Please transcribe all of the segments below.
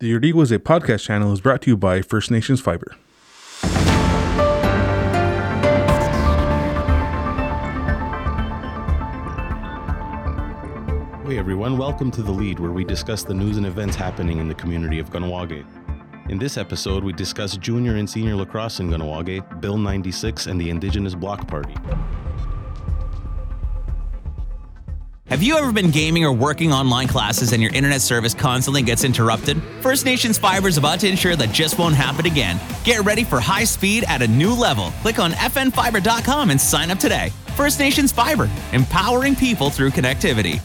The Yardiguaze podcast channel is brought to you by First Nations Fiber. Hey everyone, welcome to The Lead, where we discuss the news and events happening in the community of Kahnawake. In this episode, we discuss junior and senior lacrosse in Kahnawake, Bill 96, and the Indigenous Block Party. Have you ever been gaming or working online classes and your internet service constantly gets interrupted? First Nations Fiber is about to ensure that just won't happen again. Get ready for high speed at a new level. Click on fnfiber.com and sign up today. First Nations Fiber, empowering people through connectivity.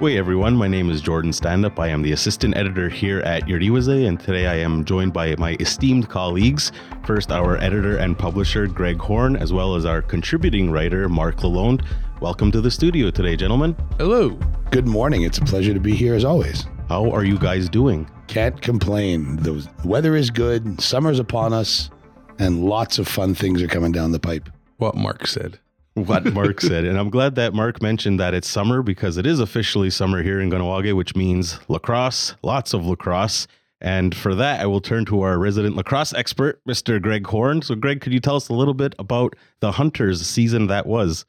Hey everyone, my name is Jordan Standup. I am the assistant editor here at Yardiguaze, and today I am joined by my esteemed colleagues. First, our editor and publisher, Greg Horn, as well as our contributing writer, Mark Lalonde. Welcome to the studio today, gentlemen. Hello. Good morning. It's a pleasure to be here as always. How are you guys doing? Can't complain. The weather is good, summer's upon us, and lots of fun things are coming down the pipe. What Mark said. What Mark said. And I'm glad that Mark mentioned that it's summer because it is officially summer here in Kahnawake, which means lacrosse, lots of lacrosse. And for that, I will turn to our resident lacrosse expert, Mr. Greg Horn. So, Greg, could you tell us a little bit about the Hunters season that was?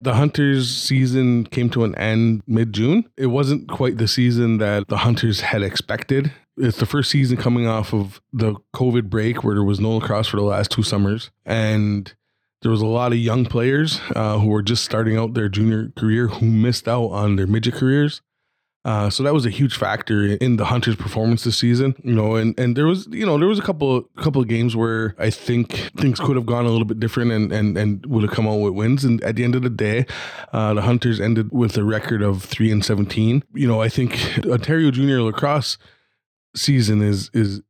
The Hunters season came to an end mid June. It wasn't quite the season that the Hunters had expected. It's the first season coming off of the COVID break where there was no lacrosse for the last two summers. And there was a lot of young players uh, who were just starting out their junior career who missed out on their midget careers. Uh, so that was a huge factor in the Hunters' performance this season, you know, and, and there was, you know, there was a couple couple of games where I think things could have gone a little bit different and and and would have come out with wins. And at the end of the day, uh, the Hunters ended with a record of three and seventeen. You know, I think Ontario Junior Lacrosse season is is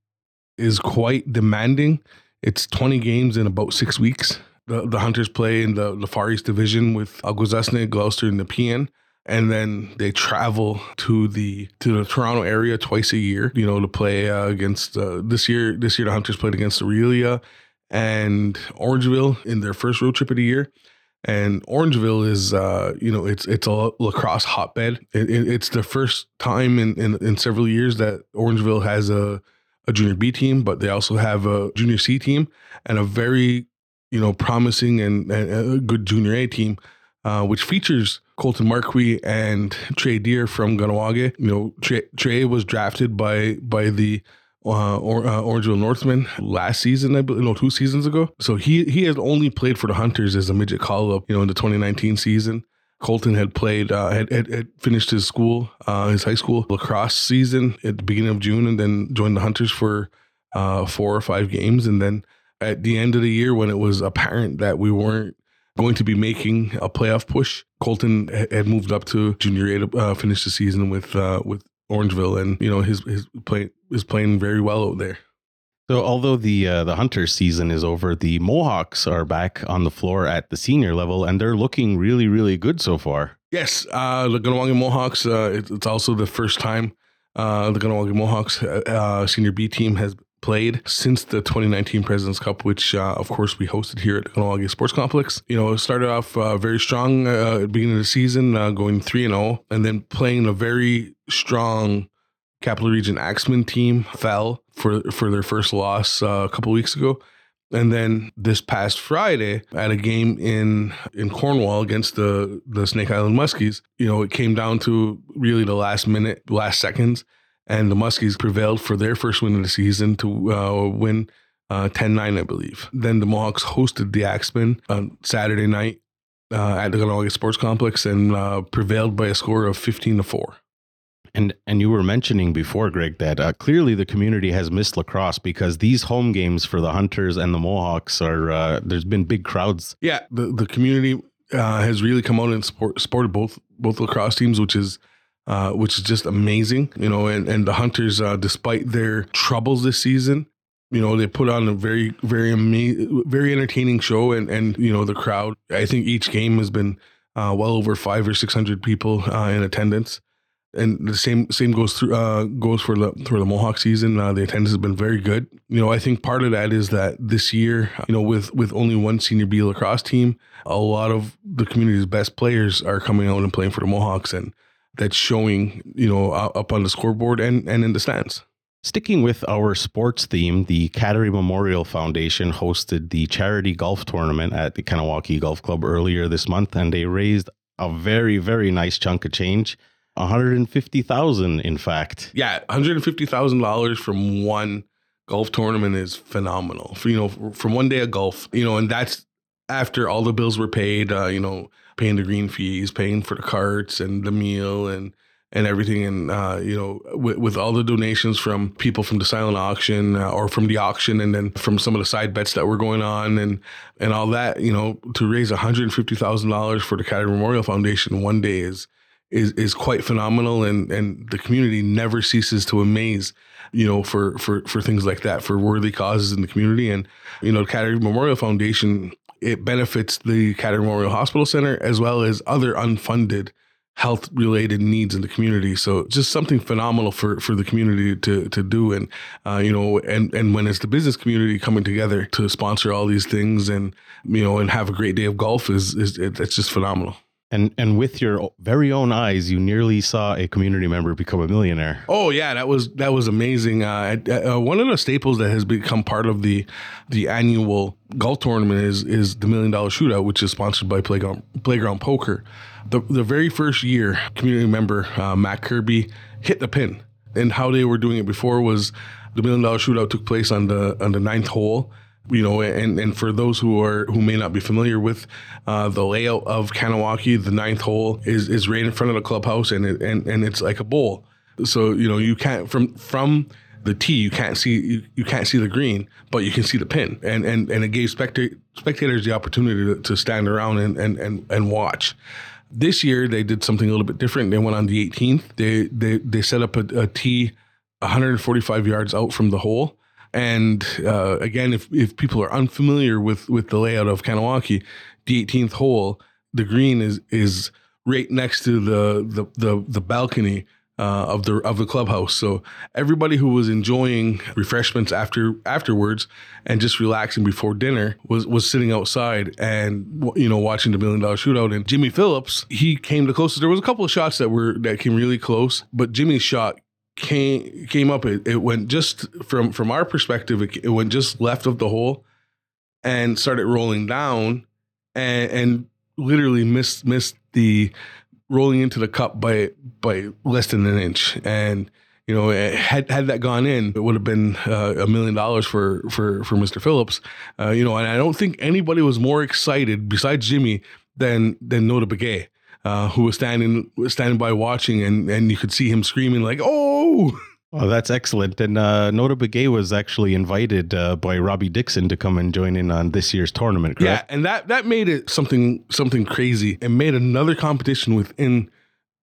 is quite demanding. It's twenty games in about six weeks the, Hunters play in the, the Far East Division with Akwesasne, Gloucester, and Nepean. And then they travel to the to the Toronto area twice a year, you know, to play uh, against uh, this year. This year, the Hunters played against Orillia and Orangeville in their first road trip of the year. And Orangeville is, uh, you know, it's it's a lacrosse hotbed. It, it, it's the first time in, in in several years that Orangeville has a a junior B team, but they also have a junior C team and a very you know, promising and, and a good junior A team, uh, which features Colton Marquis and Trey Deer from Kahnawake. You know, Trey, Trey was drafted by by the uh, or, uh, Orangeville Northmen last season, I believe, no, two seasons ago. So he he has only played for the Hunters as a midget call up, you know, in the 2019 season. Colton had played, uh, had, had, had, finished his school, uh, his high school lacrosse season at the beginning of June, and then joined the Hunters for uh, four or five games, and then at the end of the year when it was apparent that we weren't going to be making a playoff push. Colton had moved up to junior A to uh, finish the season with uh, with Orangeville, and you know his his play is playing very well out there. So, although the uh, the hunter season is over, the Mohawks are back on the floor at the senior level, and they're looking really, really good so far. Yes, uh, the Kahnawake Mohawks. Uh, it, it's also the first time uh, the Kahnawake Mohawks uh, uh, senior B team has played since the 2019 President's Cup, which uh, of course we hosted here at the Sports Complex. You know, it started off uh, very strong uh, at the beginning of the season, uh, going 3 and 0, and then playing a very strong Capital Region Axemen team fell for for their first loss uh, a couple weeks ago. And then this past Friday, at a game in in Cornwall against the the Snake Island Muskies, you know, it came down to really the last minute, last seconds and the Muskies prevailed for their first win of the season to uh, win uh, 10-9, I believe. Then the Mohawks hosted the Axemen on Saturday night uh, at the Kahnawake Sports Complex and uh, prevailed by a score of 15 to 4. And and you were mentioning before, Greg, that uh, clearly the community has missed lacrosse because these home games for the Hunters and the Mohawks are uh, there's been big crowds. Yeah, the the community uh, has really come out and support, supported both both lacrosse teams, which is uh, which is just amazing. You know, and, and the Hunters, uh, despite their troubles this season, you know, they put on a very, very very entertaining show. And, and, you know, the crowd, I think each game has been uh, well over five or 600 people uh, in attendance. And the same same goes through uh, goes for the for the Mohawk season. Uh, the attendance has been very good. You know, I think part of that is that this year, you know, with with only one senior B lacrosse team, a lot of the community's best players are coming out and playing for the Mohawks, and that's showing, you know, up on the scoreboard and and in the stands. Sticking with our sports theme, the Kateri Memorial Foundation hosted the charity golf tournament at the Kahnawake Golf Club earlier this month, and they raised a very, very nice chunk of change. 150,000 in fact. Yeah, $150,000 from one golf tournament is phenomenal. For, you know, from one day of golf, you know, and that's after all the bills were paid, uh, you know, paying the green fees, paying for the carts and the meal and and everything. And, uh, you know, with, with, all the donations from people from the silent auction uh, or from the auction and then from some of the side bets that were going on and, and all that, you know, to raise $150,000 for the Kateri Memorial Foundation one day is, is, is quite phenomenal. And, and the community never ceases to amaze, you know, for, for, for things like that, for worthy causes in the community. And, you know, the Kateri Memorial Foundation, it benefits the Kateri Memorial Hospital Center as well as other unfunded health related needs in the community. So just something phenomenal for, for the community to, to do. And, uh, you know, and, and when it's the business community coming together to sponsor all these things and, you know, and have a great day of golf is, is it's just phenomenal. And and with your very own eyes, you nearly saw a community member become a millionaire. Oh yeah, that was that was amazing. Uh, uh, one of the staples that has become part of the the annual golf tournament is is the million dollar shootout, which is sponsored by Playground Playground Poker. The the very first year, community member uh, Matt Kirby hit the pin, and how they were doing it before was the million dollar shootout took place on the on the ninth hole you know, and, and for those who are who may not be familiar with uh, the layout of Kahnawake, the ninth hole is is right in front of the clubhouse, and it, and and it's like a bowl. So you know you can't from from the tee you can't see you, you can't see the green, but you can see the pin, and and and it gave specta- spectators the opportunity to, to stand around and, and and and watch. This year they did something a little bit different. They went on the 18th. They they they set up a, a tee 145 yards out from the hole and uh, again, if, if people are unfamiliar with, with the layout of Kahnawake, the 18th hole, the green is is right next to the the the, the balcony uh, of the of the clubhouse. So everybody who was enjoying refreshments after afterwards and just relaxing before dinner was was sitting outside and you know watching the million dollar shootout. And Jimmy Phillips, he came the closest. There was a couple of shots that were that came really close, but Jimmy's shot came came up it, it went just from from our perspective it, it, went just left of the hole and started rolling down and and literally missed missed the rolling into the cup by by less than an inch and you know had had that gone in it would have been uh, a million dollars for for for Mr. Phillips uh, you know and I don't think anybody was more excited besides Jimmy than than Notah Begay uh, who was standing standing by watching, and and you could see him screaming like, "Oh!" Oh, that's excellent. And uh, Notah Begay was actually invited uh, by Robbie Dixon to come and join in on this year's tournament. Correct? Yeah, and that that made it something something crazy, and made another competition within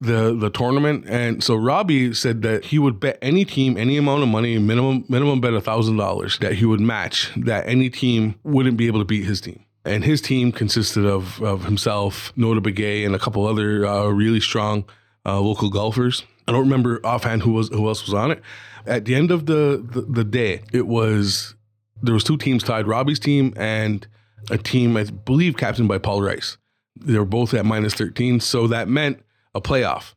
the the tournament. And so Robbie said that he would bet any team any amount of money, minimum minimum bet a thousand dollars, that he would match that any team wouldn't be able to beat his team and his team consisted of, of himself, Notah Begay, and a couple other uh, really strong uh, local golfers. I don't remember offhand who was who else was on it. At the end of the, the, the day, it was there was two teams tied: Robbie's team and a team I believe captained by Paul Rice. They were both at minus thirteen, so that meant a playoff.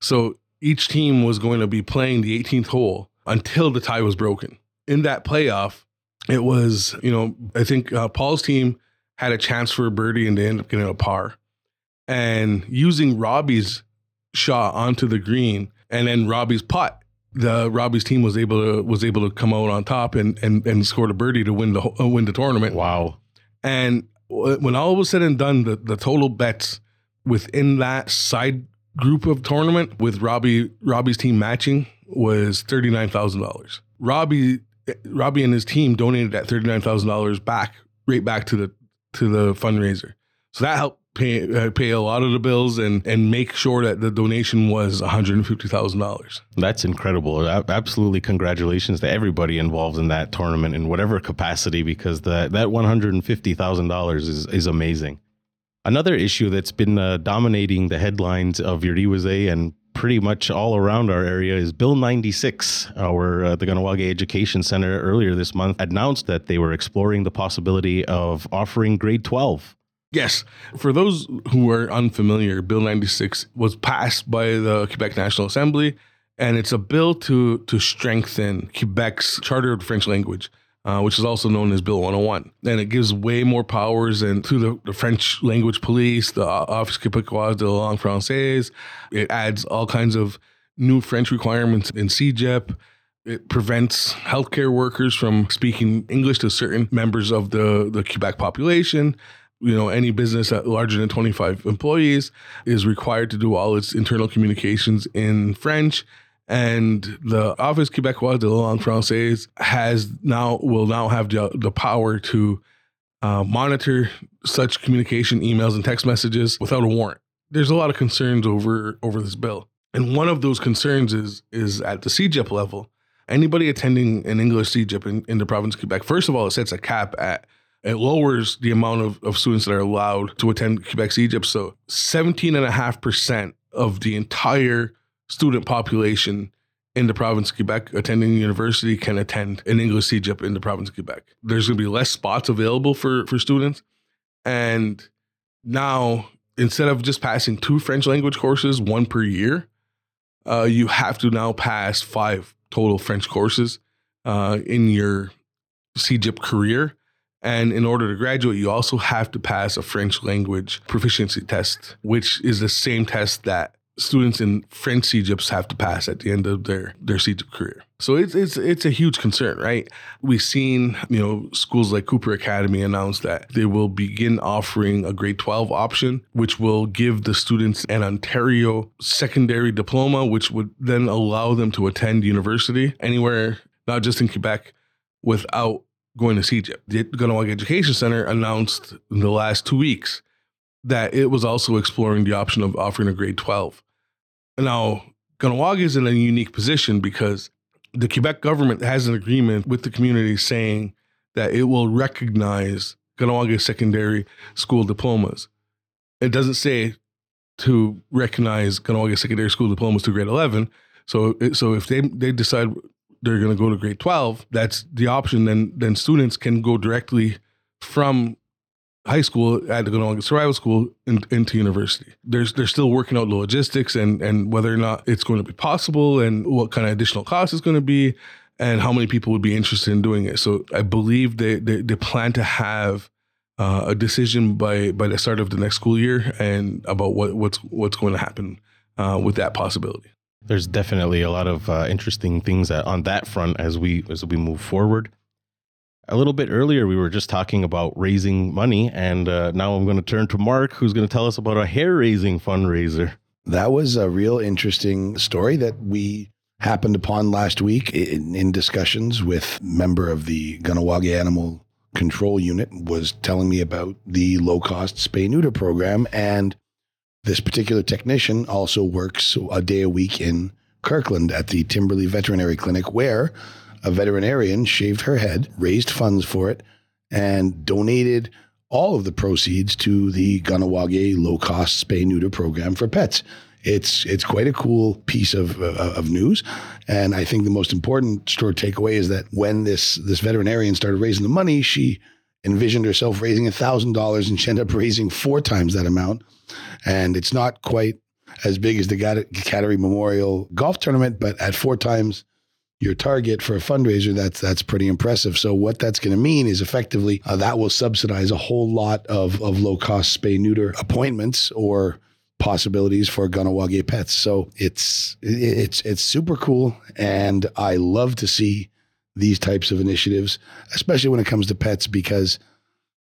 So each team was going to be playing the 18th hole until the tie was broken. In that playoff, it was you know I think uh, Paul's team had a chance for a birdie and they ended up getting a par. And using Robbie's shot onto the green and then Robbie's putt, the Robbie's team was able to was able to come out on top and and and score a birdie to win the uh, win the tournament. Wow! And when all was said and done, the the total bets within that side group of tournament with Robbie Robbie's team matching was thirty nine thousand dollars. Robbie Robbie and his team donated that thirty nine thousand dollars back right back to the to the fundraiser. So that helped pay uh, pay a lot of the bills and and make sure that the donation was one hundred and fifty thousand dollars. That's incredible. Absolutely, congratulations to everybody involved in that tournament in whatever capacity, because that that one hundred and fifty thousand dollars is is amazing. Another issue that's been uh, dominating the headlines of your Yuriwase and pretty much all around our area is Bill 96. Our uh, the Kahnawake Education Center earlier this month announced that they were exploring the possibility of offering grade 12 Yes. For those who are unfamiliar, Bill 96 was passed by the Quebec National Assembly, and it's a bill to, to strengthen Quebec's Charter of French language. Uh, which is also known as Bill 101. And it gives way more powers and to the, the French language police, the Office Québécois de la langue française. It adds all kinds of new French requirements in CEGEP. It prevents healthcare workers from speaking English to certain members of the, the Quebec population you know any business larger than 25 employees is required to do all its internal communications in french and the Office Québécois de la langue française has now will now have the, the power to uh, monitor such communication, emails, and text messages without a warrant. There's a lot of concerns over over this bill, and one of those concerns is is at the CEGEP level. Anybody attending an English CEGEP in, in the province of Quebec, first of all, it sets a cap at it lowers the amount of, of students that are allowed to attend Quebec CEGEP. So 17.5% of the entire student population in the province of Quebec attending university can attend an English CEGEP in the province of Quebec. There's going to be less spots available for, for students. And now, instead of just passing two French language courses, one per year, uh, you have to now pass five total French courses uh, in your CEGEP career. And in order to graduate, you also have to pass a French language proficiency test, which is the same test that students in French CEGEPs have to pass at the end of their their CEGEP career. So it's it's it's a huge concern, right? We've seen you know schools like Kuper Academy announce that they will begin offering a grade 12 option, which will give the students an Ontario secondary diploma, which would then allow them to attend university anywhere, not just in Quebec, without going to CEGEP. The Kahnawake Education Center announced in the last two weeks that it was also exploring the option of offering a grade 12. Now, Kahnawake is in a unique position because the Quebec government has an agreement with the community saying that it will recognize Kahnawake secondary school diplomas. It doesn't say to recognize Kahnawake secondary school diplomas to grade 11. So, so if they, they decide they're going to go to grade 12, that's the option. Then, then students can go directly from high school I had to go to survival school in, into university. There's they're still working out the logistics and and whether or not it's going to be possible and what kind of additional cost is going to be and how many people would be interested in doing it. So I believe they they, they plan to have uh, a decision by by the start of the next school year and about what what's what's going to happen uh, with that possibility. There's definitely a lot of uh, interesting things on that front as we as we move forward a little bit earlier, we were just talking about raising money, and uh, now I'm going to turn to Mark, who's going to tell us about a hair raising fundraiser. That was a real interesting story that we happened upon last week in, in discussions with member of the Kahnawake Animal Control Unit was telling me about the low cost spay neuter program, and this particular technician also works a day a week in Kirkland at the Timberley Veterinary Clinic, where a veterinarian shaved her head, raised funds for it, and donated all of the proceeds to the Kahnawake low cost spay neuter program for pets. It's it's quite a cool piece of uh, of news, and I think the most important store takeaway is that when this this veterinarian started raising the money, she envisioned herself raising thousand dollars, and she ended up raising four times that amount. And it's not quite as big as the Kateri Memorial Golf Tournament, but at four times your target for a fundraiser, that's that's pretty impressive. So what that's going to mean is effectively uh, that will subsidize a whole lot of of low cost spay neuter appointments or possibilities for Kahnawake pets. So it's it's it's super cool, and I love to see these types of initiatives, especially when it comes to pets, because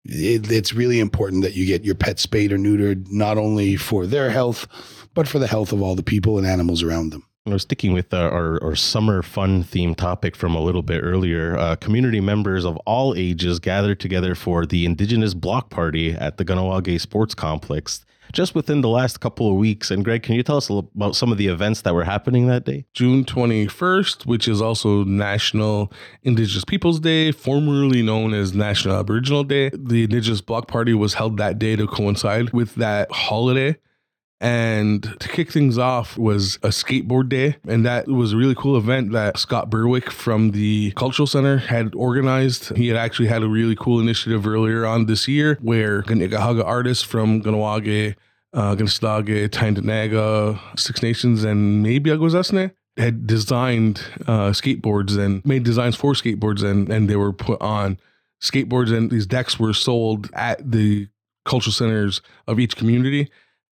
it, it's really important that you get your pet spayed or neutered, not only for their health, but for the health of all the people and animals around them. I was sticking with uh, our, our summer fun theme topic from a little bit earlier. Uh, community members of all ages gathered together for the Indigenous Block Party at the Kahnawake Sports Complex just within the last couple of weeks. And Greg, can you tell us about some of the events that were happening that day? June 21st, which is also National Indigenous Peoples Day, formerly known as National Aboriginal Day. The Indigenous Block Party was held that day to coincide with that holiday And to kick things off was a skateboard day. And that was a really cool event that Scott Berwick from the Cultural Center had organized. He had actually had a really cool initiative earlier on this year where Ganikahaga artists from Ganawage, uh, Ganastage, Six Nations, and maybe Akwesasne had designed uh, skateboards and made designs for skateboards and, and they were put on skateboards and these decks were sold at the cultural centers of each community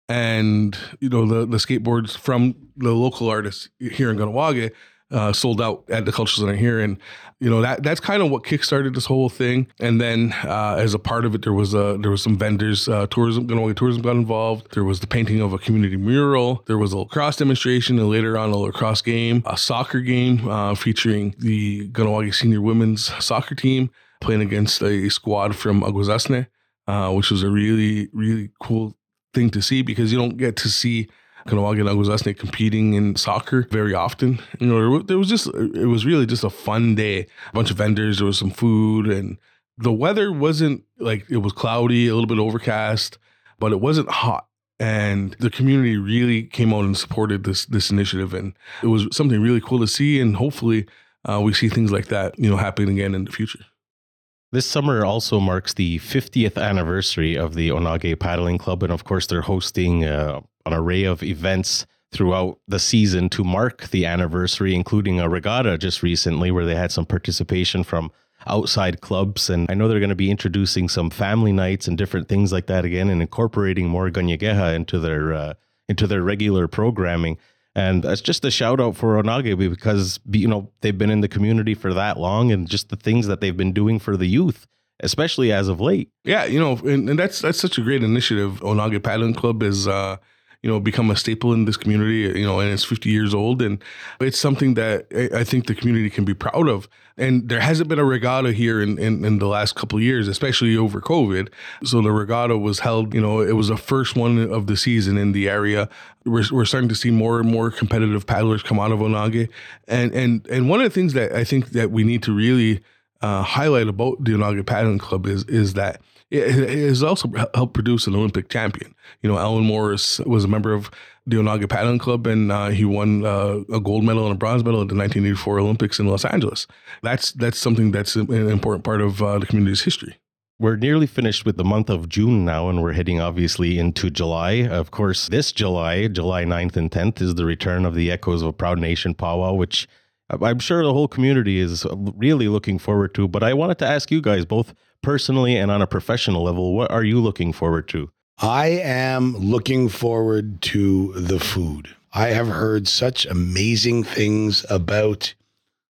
and you know the the skateboards from the local artists here in Ganawage uh, sold out at the cultural center here, and you know that that's kind of what kickstarted this whole thing. And then uh, as a part of it, there was a there was some vendors, uh, tourism, Ganawage tourism got involved. There was the painting of a community mural. There was a lacrosse demonstration, and later on a lacrosse game, a soccer game uh, featuring the Ganawage senior women's soccer team playing against a squad from Akwesasne. Uh, which was a really, really cool thing to see because you don't get to see Kahnawake and Akwesasne competing in soccer very often. You know, there was just, it was really just a fun day. A bunch of vendors, there was some food, and the weather wasn't like it was cloudy, a little bit overcast, but it wasn't hot. And the community really came out and supported this this initiative, and it was something really cool to see. And hopefully, uh, we see things like that, you know, happening again in the future. This summer also marks the 50th anniversary of the Onake Paddling Club. And of course, they're hosting uh, an array of events throughout the season to mark the anniversary, including a regatta just recently where they had some participation from outside clubs. And I know they're going to be introducing some family nights and different things like that again and incorporating more Ganyageha into their, uh, into their regular programming. And that's just a shout out for Onake because you know they've been in the community for that long, and just the things that they've been doing for the youth, especially as of late. Yeah, you know, and, and that's that's such a great initiative. Onake Paddling Club is uh, you know, become a staple in this community, you know, and it's 50 years old. And it's something that I think the community can be proud of. And there hasn't been a regatta here in, in, in the last couple years, especially over COVID. So the regatta was held, you know, it was the first one of the season in the area. We're, we're starting to see more and more competitive paddlers come out of Onake. And, and, and one of the things that I think that we need to really uh, highlight about the Onake Paddling Club is, is that it has also helped produce an Olympic champion. You know, Alwyn Morris was a member of the Onake Paddling Club, and uh, he won uh, a gold medal and a bronze medal at the 1984 Olympics in Los Angeles. That's that's something that's an important part of uh, the community's history. We're nearly finished with the month of June now, and we're heading obviously into July. Of course, this July, July 9th and 10th, is the return of the Echoes of a Proud Nation powwow, which I'm sure the whole community is really looking forward to. But I wanted to ask you guys both personally and on a professional level, what are you looking forward to? I am looking forward to the food. I have heard such amazing things about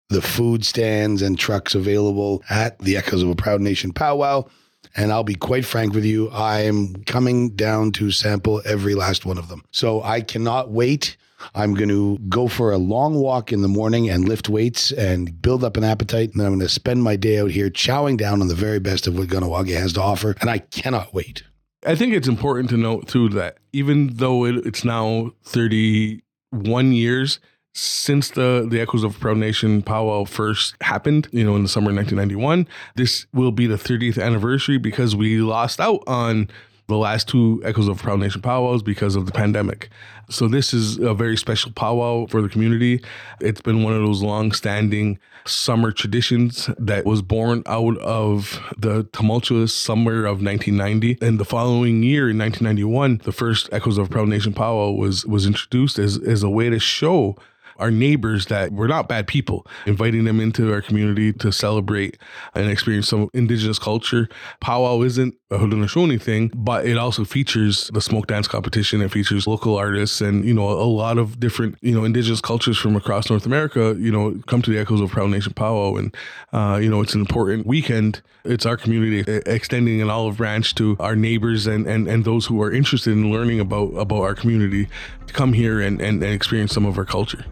the food stands and trucks available at the Echoes of a Proud Nation powwow. And I'll be quite frank with you, I am coming down to sample every last one of them. So I cannot wait I'm going to go for a long walk in the morning and lift weights and build up an appetite. And then I'm going to spend my day out here chowing down on the very best of what Ganawage has to offer. And I cannot wait. I think it's important to note, too, that even though it, it's now 31 years since the, the Echoes of Proud Nation powwow first happened, you know, in the summer of 1991, this will be the 30th anniversary because we lost out on the last two Echoes of Proud Nation powwows because of the pandemic. So this is a very special powwow for the community. It's been one of those long-standing summer traditions that was born out of the tumultuous summer of 1990. And the following year, in 1991, the first Echoes of Proud Nation powwow was was introduced as as a way to show our neighbors that we're not bad people, inviting them into our community to celebrate and experience some indigenous culture. Powwow isn't a Haudenosaunee thing, but it also features the smoke dance competition. It features local artists and, you know, a lot of different, you know, indigenous cultures from across North America, you know, come to the Echoes of Proud Nation Powwow. And, uh, you know, it's an important weekend. It's our community extending an olive branch to our neighbors and, and, and those who are interested in learning about, about our community to come here and, and, and experience some of our culture.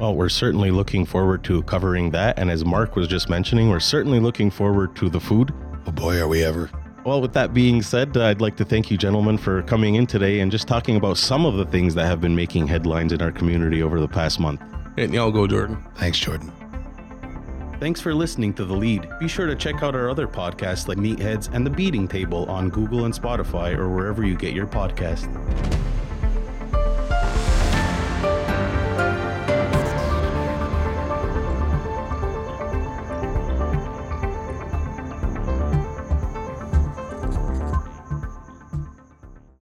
Well, we're certainly looking forward to covering that. And as Mark was just mentioning, we're certainly looking forward to the food. Oh boy, are we ever. Well, with that being said, uh, I'd like to thank you, gentlemen, for coming in today and just talking about some of the things that have been making headlines in our community over the past month. And y'all go, Jordan. Thanks, Jordan. Thanks for listening to The Lead. Be sure to check out our other podcasts like Meatheads and The Beating Table on Google and Spotify or wherever you get your podcast.